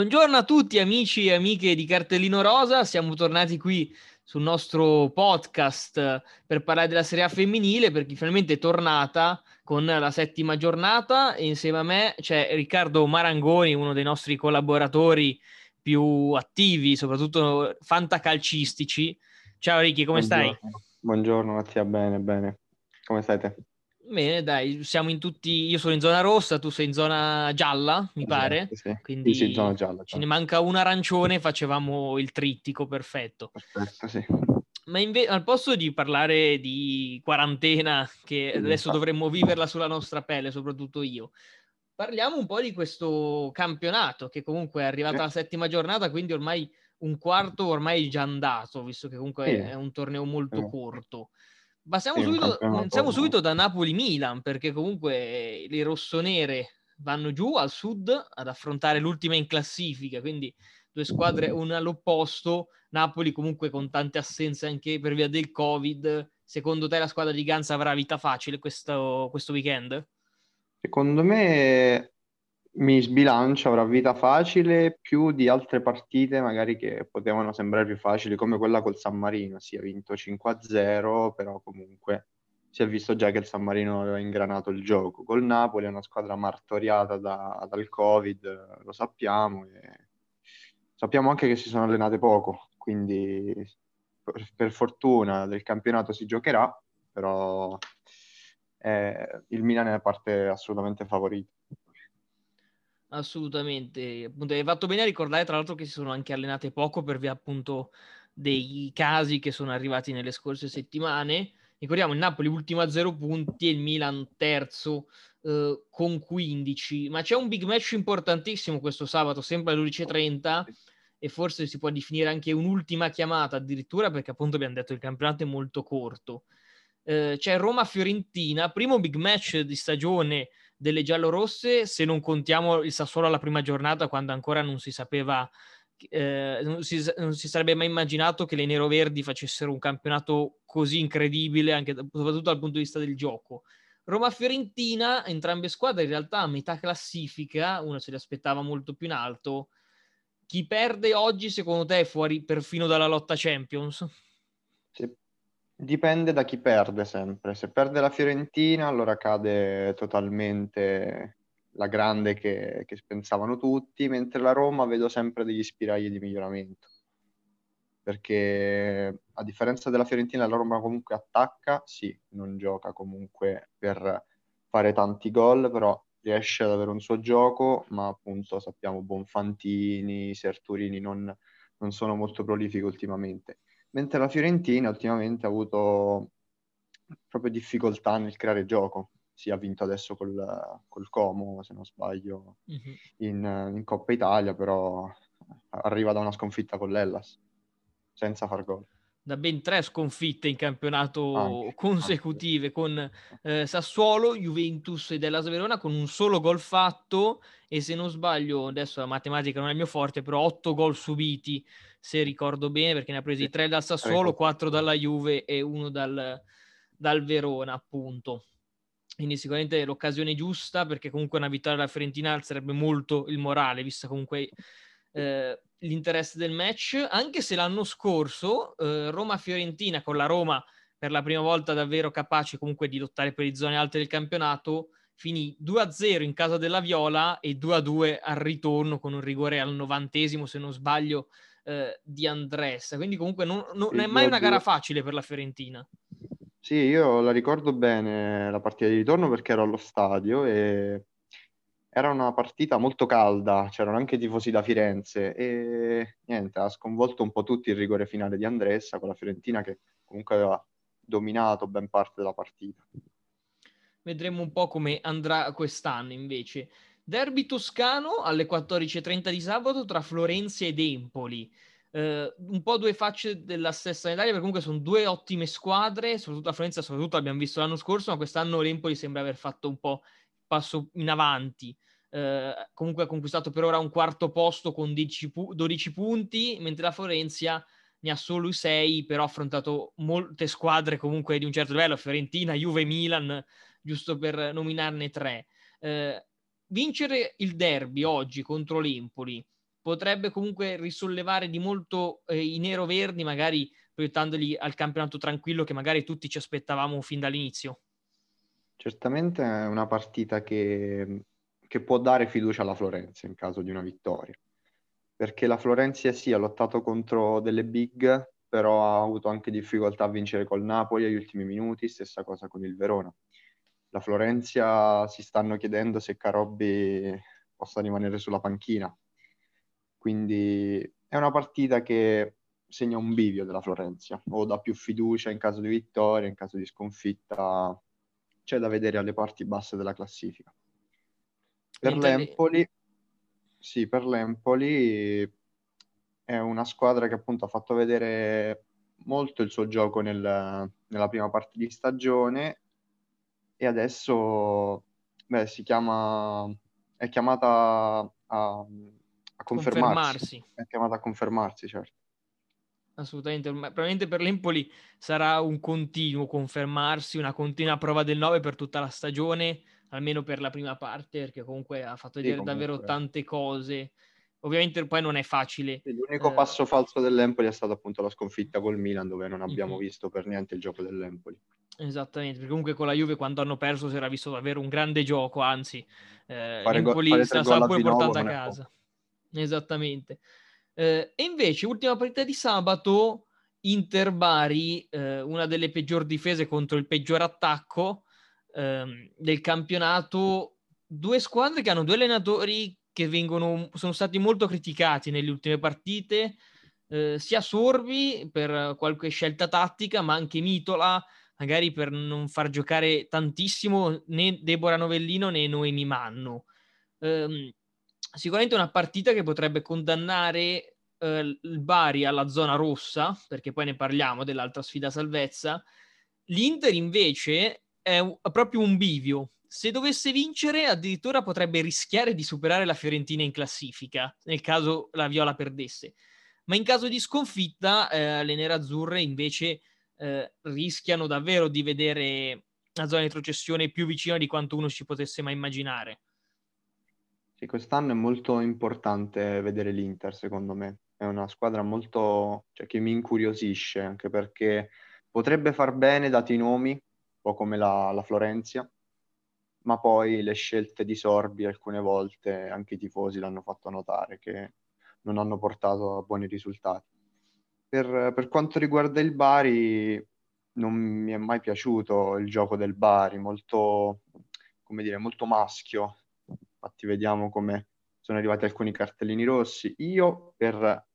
Buongiorno a tutti amici e amiche di Cartellino Rosa, siamo tornati qui sul nostro podcast per parlare della Serie A femminile perché finalmente è tornata con la settima giornata e insieme a me c'è Riccardo Marangoni, uno dei nostri collaboratori più attivi, soprattutto fantacalcistici. Ciao Ricky, come Buongiorno. stai? Buongiorno Mattia, bene, bene. Come stai te? Bene, dai, siamo in tutti. Io sono in zona rossa, tu sei in zona gialla, mi pare. Esatto, sì. Quindi Sì, zona gialla, ce ne manca un arancione, facevamo il trittico perfetto. Perfetto, sì. Ma inve- al posto di parlare di quarantena, che adesso dovremmo viverla sulla nostra pelle, soprattutto io, parliamo un po' di questo campionato che comunque è arrivata alla settima giornata, quindi ormai un quarto ormai già andato, visto che comunque è un torneo molto Sì. corto. Passiamo subito, iniziamo subito da Napoli-Milan, perché comunque le rossonere vanno giù al sud ad affrontare l'ultima in classifica, quindi due squadre una all'opposto. Napoli comunque con tante assenze anche per via del Covid. Secondo te la squadra di Ganza avrà vita facile questo, questo weekend? Secondo me mi sbilancia, avrà vita facile più di altre partite magari che potevano sembrare più facili, come quella col San Marino. Si è vinto 5-0, però comunque si è visto già che il San Marino aveva ingranato il gioco. Col Napoli è una squadra martoriata da- dal Covid, lo sappiamo, e sappiamo anche che si sono allenate poco, quindi per, fortuna del campionato si giocherà, però eh, il Milan è parte assolutamente favorito. Assolutamente. Appunto, hai fatto bene a ricordare, tra l'altro, che si sono anche allenate poco per via appunto dei casi che sono arrivati nelle scorse settimane. Ricordiamo il Napoli ultimo a zero punti e il Milan terzo eh, con 15. Ma c'è un big match importantissimo questo sabato, sempre alle 12.30 e forse si può definire anche un'ultima chiamata addirittura perché appunto abbiamo detto che il campionato è molto corto. Eh, c'è Roma-Fiorentina, primo big match di stagione delle giallorosse, se non contiamo il Sassuolo alla prima giornata, quando ancora non si sapeva, eh, non, si, non, si, sarebbe mai immaginato che le neroverdi facessero un campionato così incredibile, anche soprattutto dal punto di vista del gioco. Roma-Fiorentina, entrambe squadre in realtà a metà classifica, una se li aspettava molto più in alto. Chi perde oggi, secondo te, è fuori perfino dalla lotta Champions? Sì. Dipende da chi perde sempre. Se perde la Fiorentina, allora cade totalmente la grande che, che pensavano tutti, mentre la Roma vedo sempre degli spiragli di miglioramento. Perché a differenza della Fiorentina, la Roma comunque attacca, sì, non gioca comunque per fare tanti gol, però riesce ad avere un suo gioco, ma appunto sappiamo Bonfantini, Serturini non, non sono molto prolifici ultimamente mentre la Fiorentina ultimamente ha avuto proprio difficoltà nel creare gioco. Si è vinto adesso col, col Como, se non sbaglio, Mhm. in, in Coppa Italia, però arriva da una sconfitta con l'Ellas, senza far gol. Da ben tre sconfitte in campionato Anche, consecutive con eh, Sassuolo, Juventus e della Verona con un solo gol fatto. E se non sbaglio, adesso la matematica non è il mio forte, però otto gol subiti se ricordo bene, perché ne ha presi Sì, tre dal Sassuolo, quattro dalla Juve e uno dal, dal Verona, appunto. Quindi sicuramente l'occasione giusta, perché comunque una vittoria della Fiorentina alzerebbe molto il morale, vista comunque eh, l'interesse del match, anche se l'anno scorso eh, Roma-Fiorentina con la Roma per la prima volta davvero capace comunque di lottare per le zone alte del campionato, finì 2-0 in casa della Viola e 2-2 al ritorno con un rigore al novantesimo, se non sbaglio, eh, di Andressa. Quindi comunque non, non, non è mai una gara facile per la Fiorentina. Sì, io la ricordo bene la partita di ritorno perché ero allo stadio e era una partita molto calda, c'erano anche tifosi da Firenze e niente, ha sconvolto un po' tutti il rigore finale di Andressa con la Fiorentina che comunque aveva dominato ben parte della partita. Vedremo un po' come andrà quest'anno invece. Derby toscano alle 14.30 di sabato tra Florenzi ed Empoli. Uh, un po' due facce della stessa medaglia, perché comunque sono due ottime squadre, soprattutto la Florenza, soprattutto l'abbiamo visto l'anno scorso, ma quest'anno l'Empoli sembra aver fatto un po' passo in avanti. Uh, comunque ha conquistato per ora un quarto posto con 10 pu- 12 punti, mentre la Florencia ne ha solo 6, però ha affrontato molte squadre comunque di un certo livello, Fiorentina, Juve, Milan, giusto per nominarne tre. Uh, vincere il derby oggi contro l'Empoli potrebbe comunque risollevare di molto eh, i nero-verdi, magari proiettandoli al campionato tranquillo che magari tutti ci aspettavamo fin dall'inizio. Certamente è una partita che, che può dare fiducia alla Florenza in caso di una vittoria, perché la Florenza sì ha lottato contro delle big, però ha avuto anche difficoltà a vincere col Napoli agli ultimi minuti, stessa cosa con il Verona. La Florenza si stanno chiedendo se Carobbi possa rimanere sulla panchina, quindi è una partita che segna un bivio della Florenza, o dà più fiducia in caso di vittoria, in caso di sconfitta, c'è da vedere alle parti basse della classifica. Per l'Empoli, sì, per l'Empoli è una squadra che appunto ha fatto vedere molto il suo gioco nel, nella prima parte di stagione e adesso beh, si chiama, è chiamata a, a confermarsi. confermarsi. È chiamata a confermarsi, certo. Assolutamente, probabilmente per l'Empoli sarà un continuo confermarsi, una continua prova del 9 per tutta la stagione, almeno per la prima parte, perché comunque ha fatto vedere sì, davvero tante cose Ovviamente poi non è facile. L'unico eh... passo falso dell'Empoli è stata appunto la sconfitta col Milan, dove non abbiamo mm-hmm. visto per niente il gioco dell'Empoli. Esattamente, perché comunque con la Juve quando hanno perso si era visto davvero un grande gioco, anzi, eh, l'Empoli go- sta, sta pure portando a casa. Esattamente. Eh, e invece, ultima partita di sabato, Inter-Bari, eh, una delle peggior difese contro il peggior attacco ehm, del campionato. Due squadre che hanno due allenatori che vengono, sono stati molto criticati nelle ultime partite, eh, sia Sorbi per qualche scelta tattica, ma anche Mitola, magari per non far giocare tantissimo né Deborah Novellino né Noemi Manno. Eh, sicuramente una partita che potrebbe condannare eh, il Bari alla zona rossa, perché poi ne parliamo dell'altra sfida salvezza. L'Inter invece è, proprio un bivio, se dovesse vincere, addirittura potrebbe rischiare di superare la Fiorentina in classifica, nel caso la Viola perdesse. Ma in caso di sconfitta, eh, le nerazzurre invece eh, rischiano davvero di vedere la zona di retrocessione più vicina di quanto uno ci potesse mai immaginare. Sì, quest'anno è molto importante vedere l'Inter, secondo me. È una squadra molto, cioè, che mi incuriosisce, anche perché potrebbe far bene dati i nomi, un po' come la, la Florenzia, ma poi le scelte di Sorbi alcune volte anche i tifosi l'hanno fatto notare che non hanno portato a buoni risultati. Per, per, quanto riguarda il Bari, non mi è mai piaciuto il gioco del Bari, molto, come dire, molto maschio. Infatti vediamo come sono arrivati alcuni cartellini rossi. Io per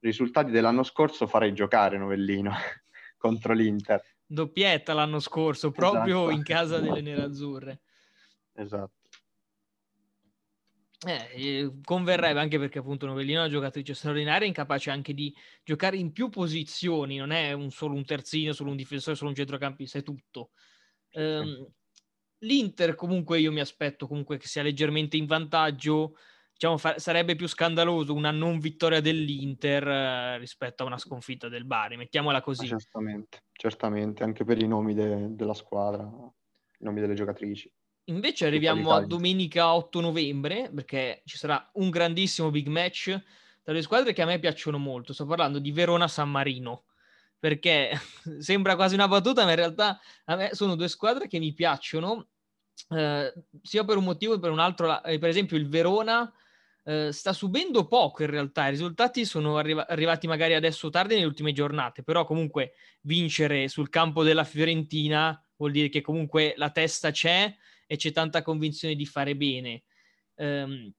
risultati dell'anno scorso farei giocare Novellino contro l'Inter. Doppietta l'anno scorso, proprio esatto. in casa delle nerazzurre. Esatto. Eh, converrebbe anche perché appunto Novellino è una giocatrice straordinaria, incapace anche di giocare in più posizioni, non è un, solo un terzino, solo un difensore, solo un centrocampista, è tutto. Um, L'Inter comunque io mi aspetto comunque che sia leggermente in vantaggio, diciamo fa- sarebbe più scandaloso una non vittoria dell'Inter eh, rispetto a una sconfitta del Bari, mettiamola così. certamente, certamente, anche per i nomi de- della squadra, i nomi delle giocatrici. Invece arriviamo a domenica 8 novembre, perché ci sarà un grandissimo big match tra le squadre che a me piacciono molto. Sto parlando di Verona-San Marino, perché sembra quasi una battuta, ma in realtà a me sono due squadre che mi piacciono, eh, sia per un motivo che per un altro. Eh, per esempio il Verona eh, sta subendo poco in realtà, i risultati sono arri- arrivati magari adesso tardi nelle ultime giornate, però comunque vincere sul campo della Fiorentina vuol dire che comunque la testa c'è e c'è tanta convinzione di fare bene. Um,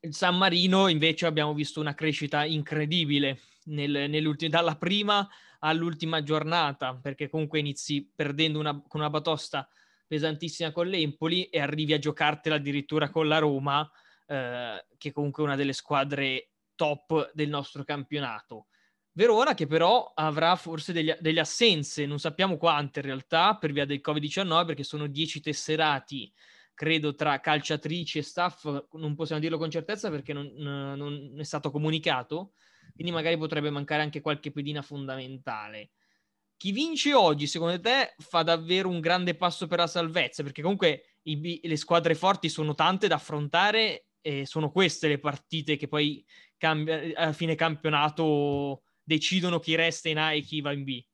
il San Marino invece abbiamo visto una crescita incredibile nel, dalla prima all'ultima giornata, perché comunque inizi perdendo una, con una batosta pesantissima con l'Empoli e arrivi a giocartela addirittura con la Roma, eh, che comunque è una delle squadre top del nostro campionato. Verona che però avrà forse degli, delle assenze, non sappiamo quante in realtà per via del Covid-19 perché sono 10 tesserati, credo, tra calciatrici e staff, non possiamo dirlo con certezza perché non, non è stato comunicato, quindi magari potrebbe mancare anche qualche pedina fondamentale. Chi vince oggi, secondo te, fa davvero un grande passo per la salvezza? Perché comunque i, le squadre forti sono tante da affrontare e sono queste le partite che poi cambia, a fine campionato decidono chi resta in A e chi va in B.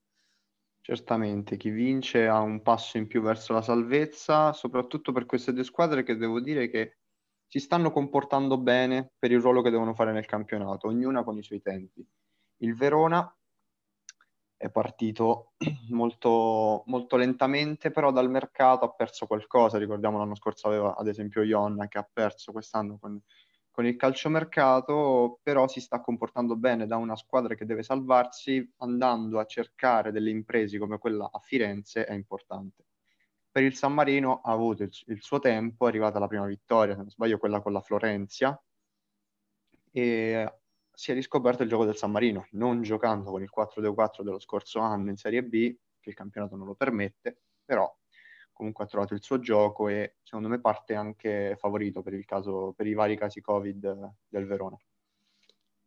Certamente, chi vince ha un passo in più verso la salvezza, soprattutto per queste due squadre che devo dire che si stanno comportando bene per il ruolo che devono fare nel campionato, ognuna con i suoi tempi. Il Verona è partito molto, molto lentamente, però dal mercato ha perso qualcosa. Ricordiamo l'anno scorso aveva ad esempio Ionna che ha perso quest'anno con, con il calciomercato, però si sta comportando bene da una squadra che deve salvarsi, andando a cercare delle imprese come quella a Firenze è importante per il San Marino ha avuto il, il, suo tempo, è arrivata la prima vittoria, se non sbaglio quella con la Florenzia, e si è riscoperto il gioco del San Marino, non giocando con il 4-2-4 dello scorso anno in Serie B, che il campionato non lo permette, però comunque ha trovato il suo gioco e secondo me parte anche favorito per, caso, per i vari casi Covid del Verona.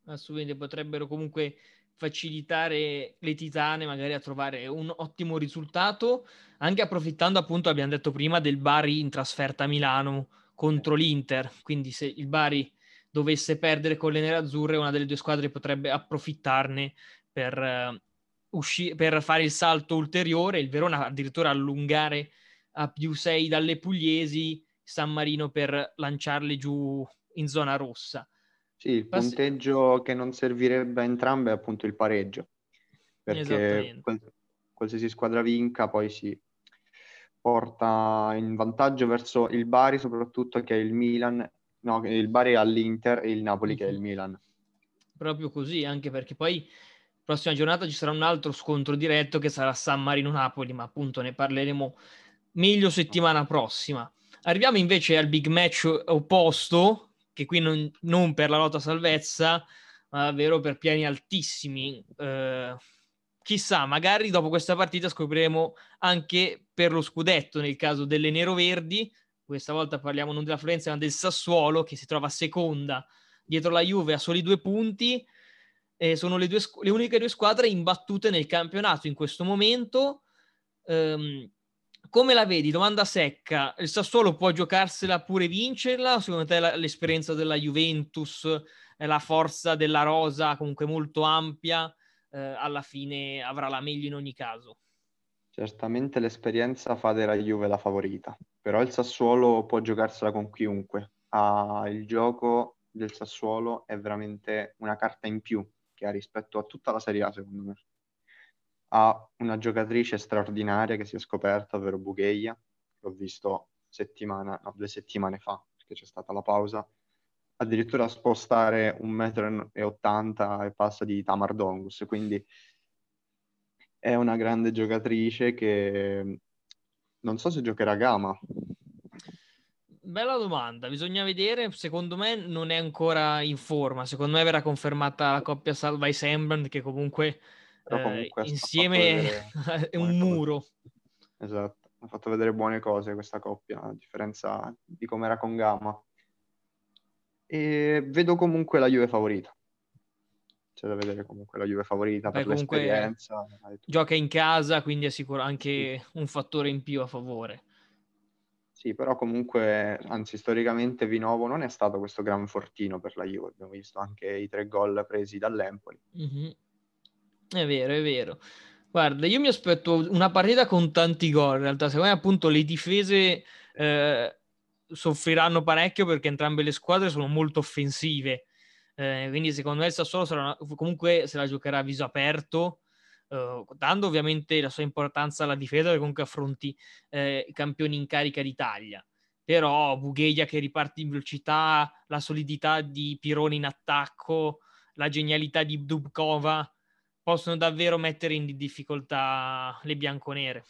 Assolutamente, potrebbero comunque facilitare le titane magari a trovare un ottimo risultato, anche approfittando appunto, abbiamo detto prima, del Bari in trasferta a Milano contro l'Inter, quindi se il Bari dovesse perdere con le nerazzurre, una delle due squadre potrebbe approfittarne per, uh, usci- per fare il salto ulteriore, il Verona addirittura allungare a più 6 dalle pugliesi, San Marino per lanciarle giù in zona rossa. Sì, il punteggio che non servirebbe a entrambe è appunto il pareggio, perché qual- qualsiasi squadra vinca poi si porta in vantaggio verso il Bari soprattutto che è il Milan, no, il Bari all'Inter e il Napoli che è il Milan. Proprio così, anche perché poi prossima giornata ci sarà un altro scontro diretto che sarà San Marino-Napoli, ma appunto ne parleremo meglio settimana prossima. Arriviamo invece al big match opposto, che qui non, non per la lotta salvezza, ma davvero per piani altissimi. Eh, chissà, magari dopo questa partita scopriremo anche per lo scudetto nel caso delle neroverdi. Questa volta parliamo non della Florenza, ma del Sassuolo che si trova seconda dietro la Juve a soli due punti. Eh, sono le, due, le uniche due squadre imbattute nel campionato in questo momento. Um, come la vedi? Domanda secca. Il Sassuolo può giocarsela pure vincerla? Secondo te la, l'esperienza della Juventus, la forza della rosa comunque molto ampia, eh, alla fine avrà la meglio in ogni caso? Certamente l'esperienza fa della Juve la favorita, però il Sassuolo può giocarsela con chiunque. Ah, il gioco del Sassuolo è veramente una carta in più che ha rispetto a tutta la Serie A, secondo me ha una giocatrice straordinaria che si è scoperta, ovvero Bugheia, l'ho visto settimana, no, due settimane fa, perché c'è stata la pausa, addirittura spostare un metro e ottanta e passa di Tamar Dongus, quindi è una grande giocatrice che non so se giocherà Gama. Bella domanda, bisogna vedere, secondo me non è ancora in forma, secondo me verrà confermata la coppia Salva e Sembrand che comunque eh, insieme è un muro. Esatto, ha fatto vedere buone cose questa coppia, a differenza di come era con Gamma. E vedo comunque la Juve favorita. C'è da vedere comunque la Juve favorita Beh, per l'esperienza. Gioca in casa, quindi è sicuro anche un fattore in più a favore. Sì, però comunque, anzi, storicamente Vinovo non è stato questo gran fortino per la Juve. Abbiamo visto anche i tre gol presi dall'Empoli. Mm-hmm. È vero, è vero. Guarda, io mi aspetto una partita con tanti gol. In realtà, secondo me, appunto, le difese eh, soffriranno parecchio perché entrambe le squadre sono molto offensive. Eh, quindi, secondo me, il Sassuolo sarà una... comunque se la giocherà a viso aperto. Uh, dando ovviamente la sua importanza alla difesa perché comunque affronti eh, i campioni in carica d'Italia però Bugheia che riparte in velocità la solidità di Pironi in attacco la genialità di Dubkova possono davvero mettere in difficoltà le bianconere.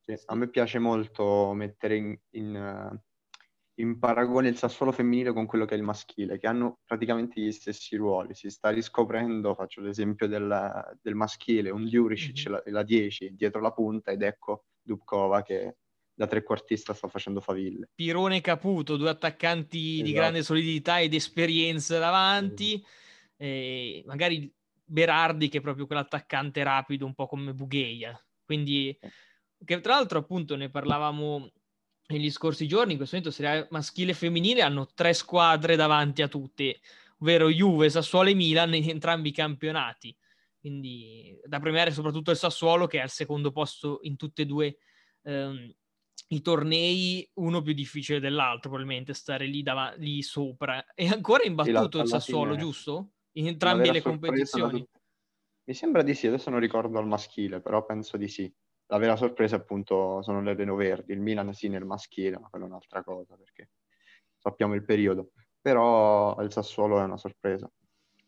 Sì, a me piace molto mettere in, in, in, paragone il Sassuolo femminile con quello che è il maschile, che hanno praticamente gli stessi ruoli. Si sta riscoprendo, faccio l'esempio del, del maschile, un Juricic, mm-hmm. la, la 10 dietro la punta ed ecco Dubkova che da trequartista sta facendo faville. Pirone e Caputo, due attaccanti esatto. di grande solidità ed esperienza davanti. Eh, magari Berardi che è proprio quell'attaccante rapido un po' come Bugheia quindi che tra l'altro appunto ne parlavamo negli scorsi giorni, in questo momento Serie A maschile e femminile hanno tre squadre davanti a tutte, ovvero Juve, Sassuolo e Milan in entrambi i campionati. Quindi da premiare soprattutto il Sassuolo che è al secondo posto in tutti e due ehm, i tornei, uno più difficile dell'altro, probabilmente stare lì, dav- lì sopra. È ancora imbattuto il Sassuolo, giusto? In entrambe le competizioni. Mi sembra di sì, adesso non ricordo al maschile, però penso di sì. La vera sorpresa appunto sono le Reno Verdi, il Milan sì nel maschile, ma quella è un'altra cosa perché sappiamo il periodo. Però il Sassuolo è una sorpresa,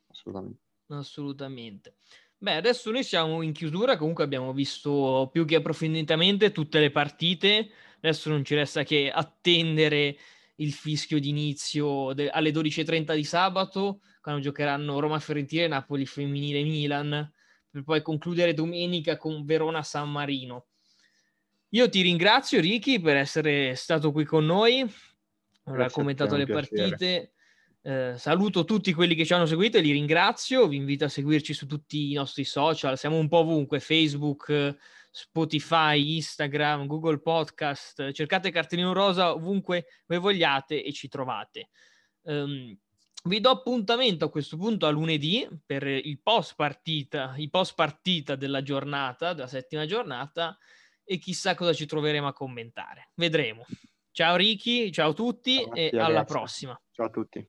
assolutamente. Assolutamente. Beh, adesso noi siamo in chiusura, comunque abbiamo visto più che approfonditamente tutte le partite, adesso non ci resta che attendere il fischio d'inizio de- alle 12.30 di sabato, quando giocheranno Roma-Fiorentina e Napoli-Femminile-Milan, per poi concludere domenica con Verona-San Marino. Io ti ringrazio Ricky per essere stato qui con noi, aver commentato le partite eh, saluto tutti quelli che ci hanno seguito e li ringrazio. Vi invito a seguirci su tutti i nostri social. Siamo un po' ovunque: Facebook, Spotify, Instagram, Google Podcast. Cercate cartellino rosa ovunque voi vogliate e ci trovate. Um, vi do appuntamento a questo punto a lunedì per il post partita, i post partita della giornata, della settima giornata, e chissà cosa ci troveremo a commentare. Vedremo. Ciao Ricky, ciao a tutti ciao, e alla ragazzi. prossima. Ciao a tutti.